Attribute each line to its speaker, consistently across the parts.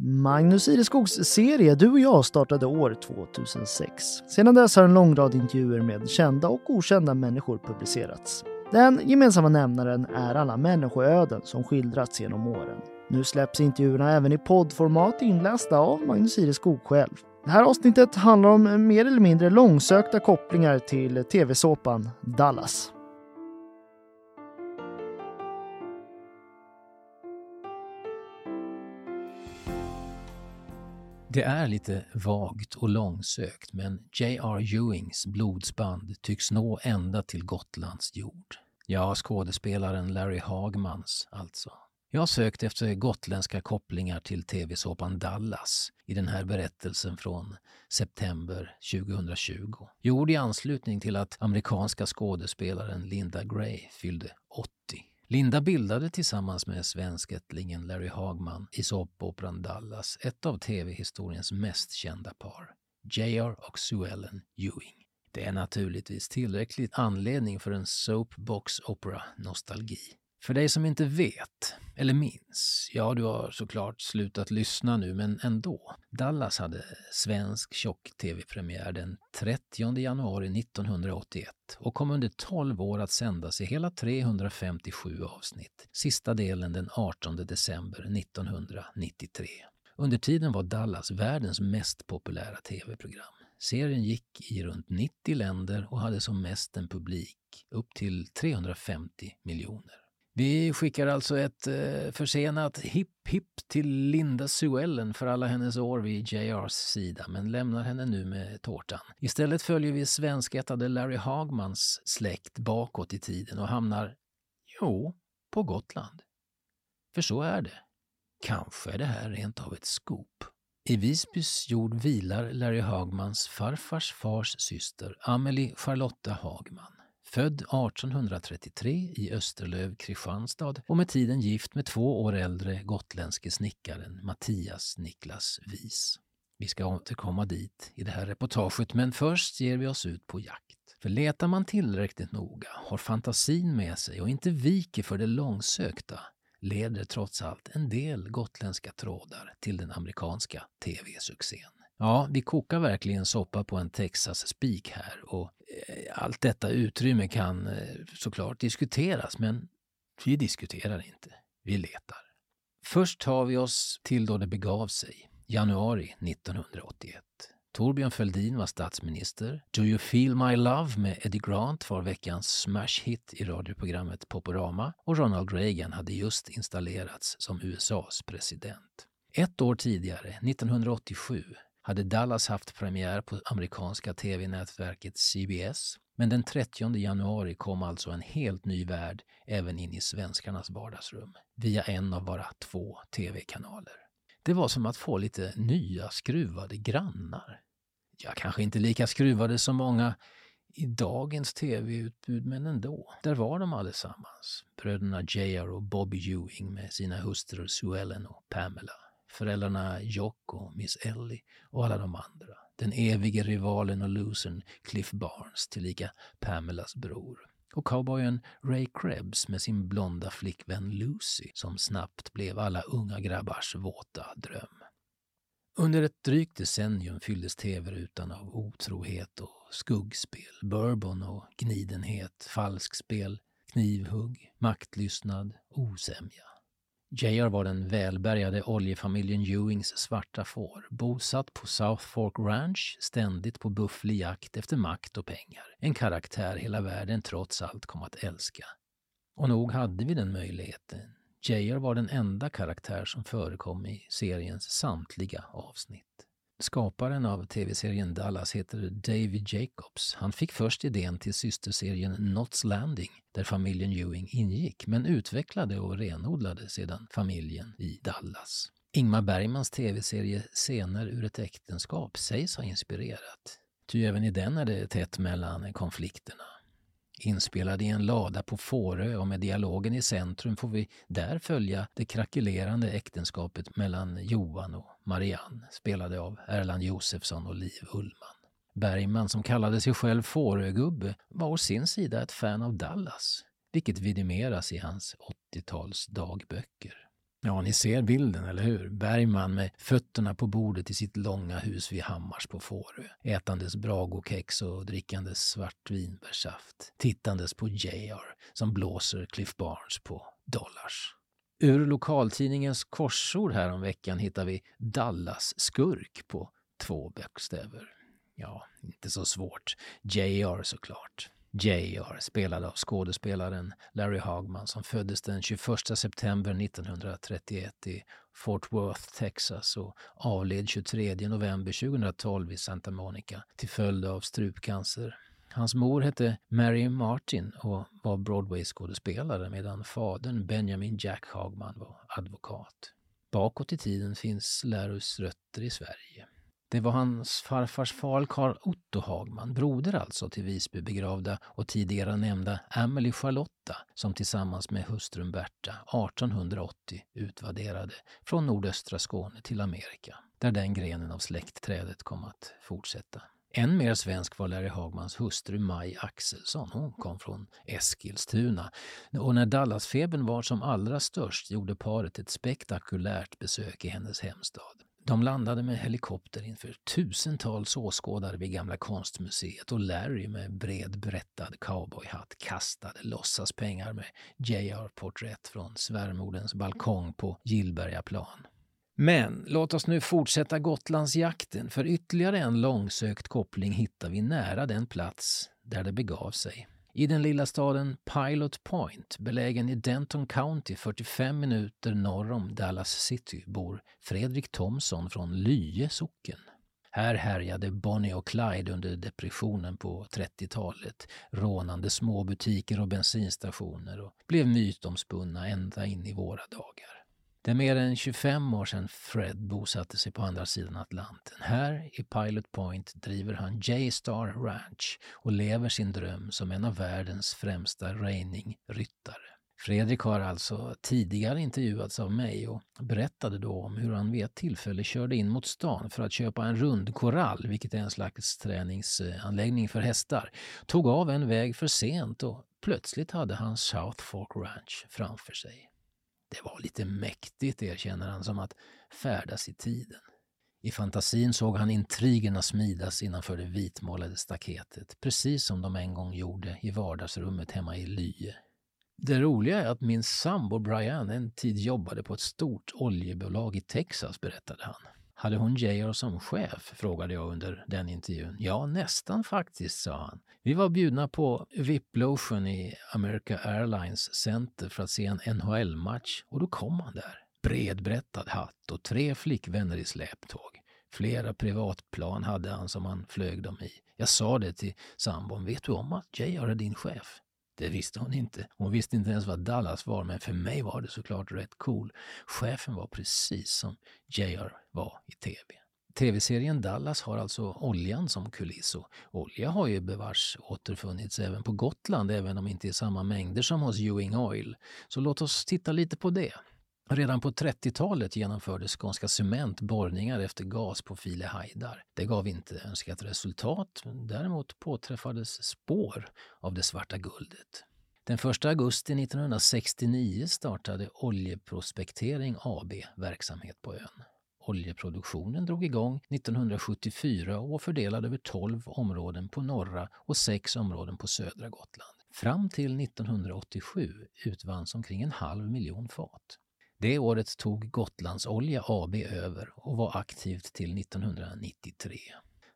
Speaker 1: Magnus Ireskogs serie Du och jag startade år 2006. Sedan dess har en lång rad intervjuer med kända och okända människor publicerats. Den gemensamma nämnaren är alla människoöden som skildrats genom åren. Nu släpps intervjuerna även i poddformat inlästa av Magnus Ireskog själv. Det här avsnittet handlar om mer eller mindre långsökta kopplingar till tv-såpan Dallas.
Speaker 2: Det är lite vagt och långsökt men J.R. Ewings blodsband tycks nå ända till Gotlands jord. Ja, skådespelaren Larry Hagmans alltså. Jag har sökt efter gotländska kopplingar till tv-såpan Dallas i den här berättelsen från september 2020. Gjord i anslutning till att amerikanska skådespelaren Linda Gray fyllde 80. Linda bildade tillsammans med svenskättlingen Larry Hagman i såpoperan Dallas ett av tv-historiens mest kända par, J.R. och Sue Ellen Ewing. Det är naturligtvis tillräckligt anledning för en soapbox opera nostalgi. För dig som inte vet, eller minns, ja du har såklart slutat lyssna nu men ändå. Dallas hade svensk tjock-tv-premiär den 30 januari 1981 och kom under 12 år att sändas i hela 357 avsnitt. Sista delen den 18 december 1993. Under tiden var Dallas världens mest populära tv-program. Serien gick i runt 90 länder och hade som mest en publik upp till 350 miljoner. Vi skickar alltså ett eh, försenat hipp hipp till Linda Suellen för alla hennes år vid JRs sida, men lämnar henne nu med tårtan. Istället följer vi svenskättade Larry Hagmans släkt bakåt i tiden och hamnar, jo, på Gotland. För så är det. Kanske är det här rent av ett skop. I Visbys jord vilar Larry Hagmans farfars fars syster Amelie Charlotta Hagman. Född 1833 i Österlöv, Kristianstad och med tiden gift med två år äldre gotländske snickaren Mattias Niklas Vis. Vi ska återkomma dit i det här reportaget men först ger vi oss ut på jakt. För letar man tillräckligt noga, har fantasin med sig och inte viker för det långsökta leder trots allt en del gotländska trådar till den amerikanska tv-succén. Ja, vi kokar verkligen soppa på en Texas-spik här och eh, allt detta utrymme kan eh, såklart diskuteras, men vi diskuterar inte. Vi letar. Först tar vi oss till då det begav sig, januari 1981. Torbjörn Fälldin var statsminister. Do you feel my love med Eddie Grant var veckans smash-hit i radioprogrammet Poporama och Ronald Reagan hade just installerats som USAs president. Ett år tidigare, 1987, hade Dallas haft premiär på amerikanska tv-nätverket CBS. Men den 30 januari kom alltså en helt ny värld även in i svenskarnas vardagsrum via en av bara två tv-kanaler. Det var som att få lite nya skruvade grannar. Ja, kanske inte lika skruvade som många i dagens tv-utbud, men ändå. Där var de allesammans. Bröderna J.R. och Bobby Ewing med sina hustrur Sue Ellen och Pamela föräldrarna Jock och Miss Ellie och alla de andra. Den evige rivalen och losern Cliff Barnes, tillika Pamelas bror. Och cowboyen Ray Krebs med sin blonda flickvän Lucy som snabbt blev alla unga grabbars våta dröm. Under ett drygt decennium fylldes tv-rutan av otrohet och skuggspel, bourbon och gnidenhet, falskspel, knivhugg, maktlystnad, osämja. JR var den välbärgade oljefamiljen Ewings svarta får, bosatt på South Fork Ranch, ständigt på bufflig jakt efter makt och pengar. En karaktär hela världen trots allt kom att älska. Och nog hade vi den möjligheten. JR var den enda karaktär som förekom i seriens samtliga avsnitt. Skaparen av tv-serien Dallas heter David Jacobs. Han fick först idén till systerserien Knots Landing där familjen Ewing ingick men utvecklade och renodlade sedan familjen i Dallas. Ingmar Bergmans tv-serie Scener ur ett äktenskap sägs ha inspirerat. Ty även i den är det tätt mellan konflikterna. Inspelad i en lada på Fårö och med dialogen i centrum får vi där följa det krackelerande äktenskapet mellan Johan och Marianne, spelade av Erland Josefsson och Liv Ullman. Bergman, som kallade sig själv Fårögubbe, var å sin sida ett fan av Dallas, vilket vidimeras i hans 80-tals dagböcker. Ja, ni ser bilden, eller hur? Bergman med fötterna på bordet i sitt långa hus vid Hammars på Fårö. Ätandes Bragokex och drickandes svartvinbärssaft. Tittandes på JR som blåser Cliff Barnes på Dollars. Ur lokaltidningens korsord häromveckan hittar vi Dallas-skurk på två bokstäver. Ja, inte så svårt. JR såklart. JR, spelad av skådespelaren Larry Hagman som föddes den 21 september 1931 i Fort Worth, Texas och avled 23 november 2012 i Santa Monica till följd av strupcancer. Hans mor hette Mary Martin och var Broadway-skådespelare medan fadern Benjamin Jack Hagman var advokat. Bakåt i tiden finns Larrys rötter i Sverige. Det var hans farfars far Karl Otto Hagman, broder alltså till Visby begravda och tidigare nämnda Amelie Charlotta som tillsammans med hustrun Berta 1880 utvaderade från nordöstra Skåne till Amerika, där den grenen av släktträdet kom att fortsätta. Än mer svensk var Larry Hagmans hustru Maj Axelsson. Hon kom från Eskilstuna. Och när Dallasfebern var som allra störst gjorde paret ett spektakulärt besök i hennes hemstad. De landade med helikopter inför tusentals åskådare vid Gamla konstmuseet och Larry med bred brättad cowboyhatt kastade låtsaspengar med JR-porträtt från svärmodens balkong på Gillbergaplan. Men låt oss nu fortsätta Gotlandsjakten för ytterligare en långsökt koppling hittar vi nära den plats där det begav sig. I den lilla staden Pilot Point, belägen i Denton County 45 minuter norr om Dallas City, bor Fredrik Thomson från Lye socken. Här härjade Bonnie och Clyde under depressionen på 30-talet, rånande småbutiker och bensinstationer och blev mytomspunna ända in i våra dagar. Det är mer än 25 år sedan Fred bosatte sig på andra sidan Atlanten. Här i Pilot Point driver han J-Star Ranch och lever sin dröm som en av världens främsta reining-ryttare. Fredrik har alltså tidigare intervjuats av mig och berättade då om hur han vid ett tillfälle körde in mot stan för att köpa en rundkorall, vilket är en slags träningsanläggning för hästar, tog av en väg för sent och plötsligt hade han South Fork Ranch framför sig. Det var lite mäktigt, erkänner han, som att färdas i tiden. I fantasin såg han intrigerna smidas innanför det vitmålade staketet, precis som de en gång gjorde i vardagsrummet hemma i Lye. Det roliga är att min sambo Brian en tid jobbade på ett stort oljebolag i Texas, berättade han. Hade hon JR som chef? frågade jag under den intervjun. Ja, nästan faktiskt, sa han. Vi var bjudna på VIP-logen i America Airlines Center för att se en NHL-match och då kom han där. Bredbrättad hatt och tre flickvänner i släptåg. Flera privatplan hade han som han flög dem i. Jag sa det till sambon. Vet du om att JR är din chef? Det visste hon inte. Hon visste inte ens vad Dallas var, men för mig var det såklart rätt cool. Chefen var precis som JR var i tv. Tv-serien Dallas har alltså oljan som kuliss och olja har ju bevars återfunnits även på Gotland, även om inte i samma mängder som hos Ewing Oil. Så låt oss titta lite på det. Redan på 30-talet genomförde Skånska Cement borrningar efter gas på File Hajdar. Det gav inte önskat resultat, däremot påträffades spår av det svarta guldet. Den 1 augusti 1969 startade Oljeprospektering AB verksamhet på ön. Oljeproduktionen drog igång 1974 och var fördelad över 12 områden på norra och 6 områden på södra Gotland. Fram till 1987 utvanns omkring en halv miljon fat. Det året tog Gotlandsolja AB över och var aktivt till 1993.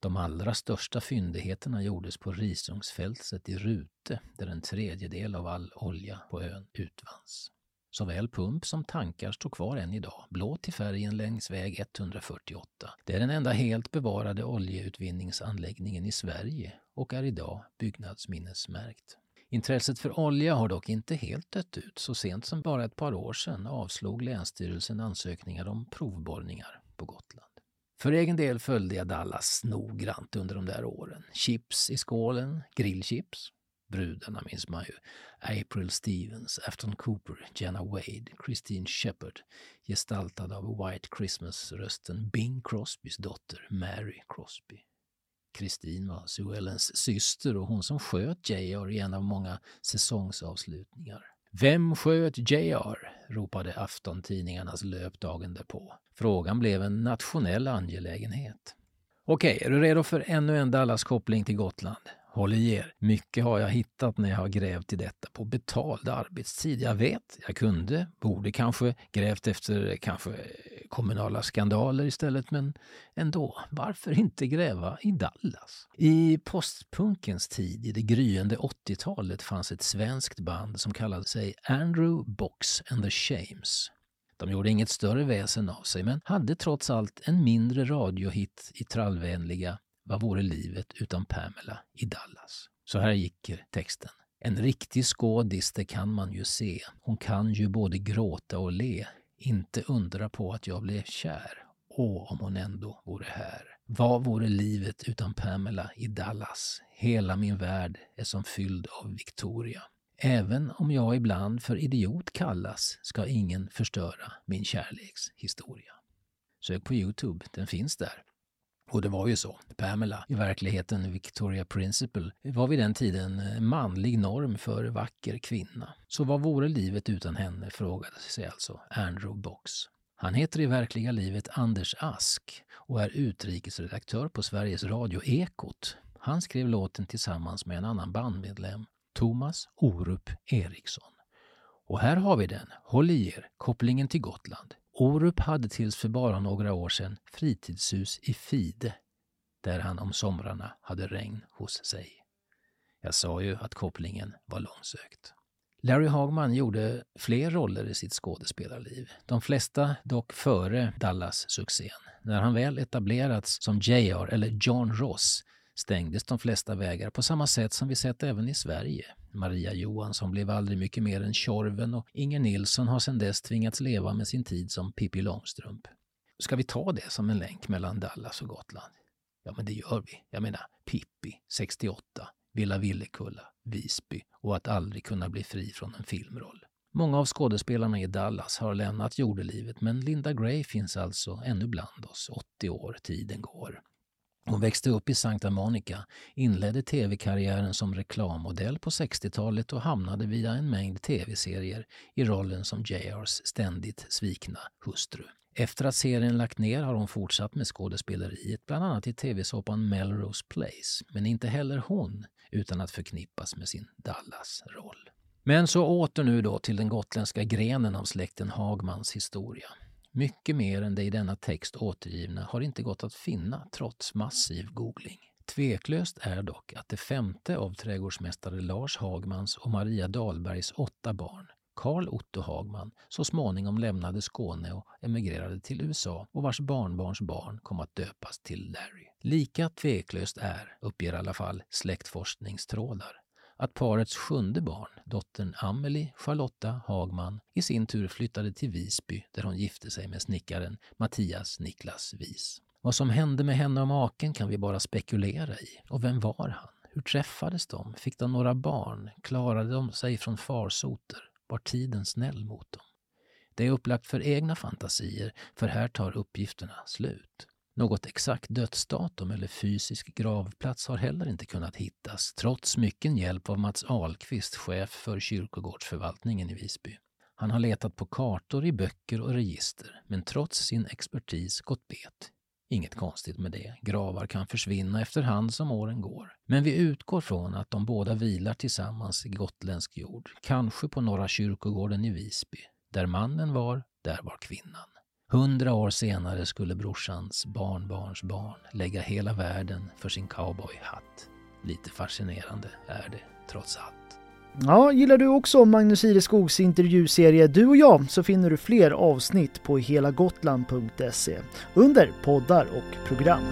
Speaker 2: De allra största fyndigheterna gjordes på Risungsfältet i Rute där en tredjedel av all olja på ön utvanns. Såväl pump som tankar står kvar än idag, blå till färgen längs väg 148. Det är den enda helt bevarade oljeutvinningsanläggningen i Sverige och är idag byggnadsminnesmärkt. Intresset för olja har dock inte helt dött ut. Så sent som bara ett par år sedan avslog Länsstyrelsen ansökningar om provborrningar på Gotland. För egen del följde jag Dallas noggrant under de där åren. Chips i skålen, grillchips. Brudarna minns man ju. April Stevens, Afton Cooper, Jenna Wade, Christine Shepard gestaltad av White Christmas-rösten Bing Crosbys dotter Mary Crosby. Kristin var Sue Ellens syster och hon som sköt JR i en av många säsongsavslutningar. Vem sköt JR? ropade aftontidningarnas löp dagen därpå. Frågan blev en nationell angelägenhet. Okej, är du redo för ännu en Dallas-koppling till Gotland? Håll i er. Mycket har jag hittat när jag har grävt i detta på betald arbetstid. Jag vet, jag kunde, borde kanske grävt efter kanske kommunala skandaler istället, men ändå, varför inte gräva i Dallas? I postpunkens tid, i det gryende 80-talet, fanns ett svenskt band som kallade sig Andrew Box and the Shames. De gjorde inget större väsen av sig, men hade trots allt en mindre radiohit i trallvänliga vad vore livet utan Pamela i Dallas? Så här gick texten. En riktig skådis, det kan man ju se. Hon kan ju både gråta och le. Inte undra på att jag blev kär. Åh, om hon ändå vore här. Vad vore livet utan Pamela i Dallas? Hela min värld är som fylld av Victoria. Även om jag ibland för idiot kallas ska ingen förstöra min kärlekshistoria. Sök på Youtube, den finns där. Och det var ju så. Pamela, i verkligheten Victoria Principle, var vid den tiden manlig norm för vacker kvinna. Så vad vore livet utan henne, frågade sig alltså Andrew Box. Han heter i verkliga livet Anders Ask och är utrikesredaktör på Sveriges Radio Ekot. Han skrev låten tillsammans med en annan bandmedlem, Thomas Orup Eriksson. Och här har vi den, håll i er, kopplingen till Gotland. Orup hade tills för bara några år sedan fritidshus i Fide, där han om somrarna hade regn hos sig. Jag sa ju att kopplingen var långsökt. Larry Hagman gjorde fler roller i sitt skådespelarliv, de flesta dock före Dallas-succén. När han väl etablerats som JR eller John Ross stängdes de flesta vägar på samma sätt som vi sett även i Sverige. Maria Johansson blev aldrig mycket mer än Tjorven och Inger Nilsson har sedan dess tvingats leva med sin tid som Pippi Långstrump. Ska vi ta det som en länk mellan Dallas och Gotland? Ja, men det gör vi. Jag menar Pippi, 68, Villa Villekulla, Visby och att aldrig kunna bli fri från en filmroll. Många av skådespelarna i Dallas har lämnat jordelivet men Linda Gray finns alltså ännu bland oss, 80 år, tiden går. Hon växte upp i Santa Monica, inledde tv-karriären som reklammodell på 60-talet och hamnade via en mängd tv-serier i rollen som JRs ständigt svikna hustru. Efter att serien lagt ner har hon fortsatt med skådespeleriet, bland annat i tv-såpan Melrose Place, men inte heller hon utan att förknippas med sin Dallas-roll. Men så åter nu då till den gotländska grenen av släkten Hagmans historia. Mycket mer än det i denna text återgivna har inte gått att finna trots massiv googling. Tveklöst är dock att det femte av trädgårdsmästare Lars Hagmans och Maria Dahlbergs åtta barn, Karl Otto Hagman, så småningom lämnade Skåne och emigrerade till USA och vars barnbarns barn kom att döpas till Larry. Lika tveklöst är, uppger i alla fall släktforskningstrådar, att parets sjunde barn, dottern Amelie Charlotta Hagman, i sin tur flyttade till Visby där hon gifte sig med snickaren Mattias Niklas Vis. Vad som hände med henne och maken kan vi bara spekulera i. Och vem var han? Hur träffades de? Fick de några barn? Klarade de sig från farsoter? Var tiden snäll mot dem? Det är upplagt för egna fantasier, för här tar uppgifterna slut. Något exakt dödsdatum eller fysisk gravplats har heller inte kunnat hittas trots mycken hjälp av Mats Ahlqvist, chef för kyrkogårdsförvaltningen i Visby. Han har letat på kartor, i böcker och register, men trots sin expertis gått bet. Inget konstigt med det. Gravar kan försvinna efterhand som åren går. Men vi utgår från att de båda vilar tillsammans i gotländsk jord, kanske på Norra kyrkogården i Visby. Där mannen var, där var kvinnan. Hundra år senare skulle brorsans barnbarns barn lägga hela världen för sin cowboyhatt. Lite fascinerande är det, trots allt.
Speaker 1: Ja, gillar du också Magnus Ireskogs intervjuserie Du och jag så finner du fler avsnitt på helagotland.se under poddar och program.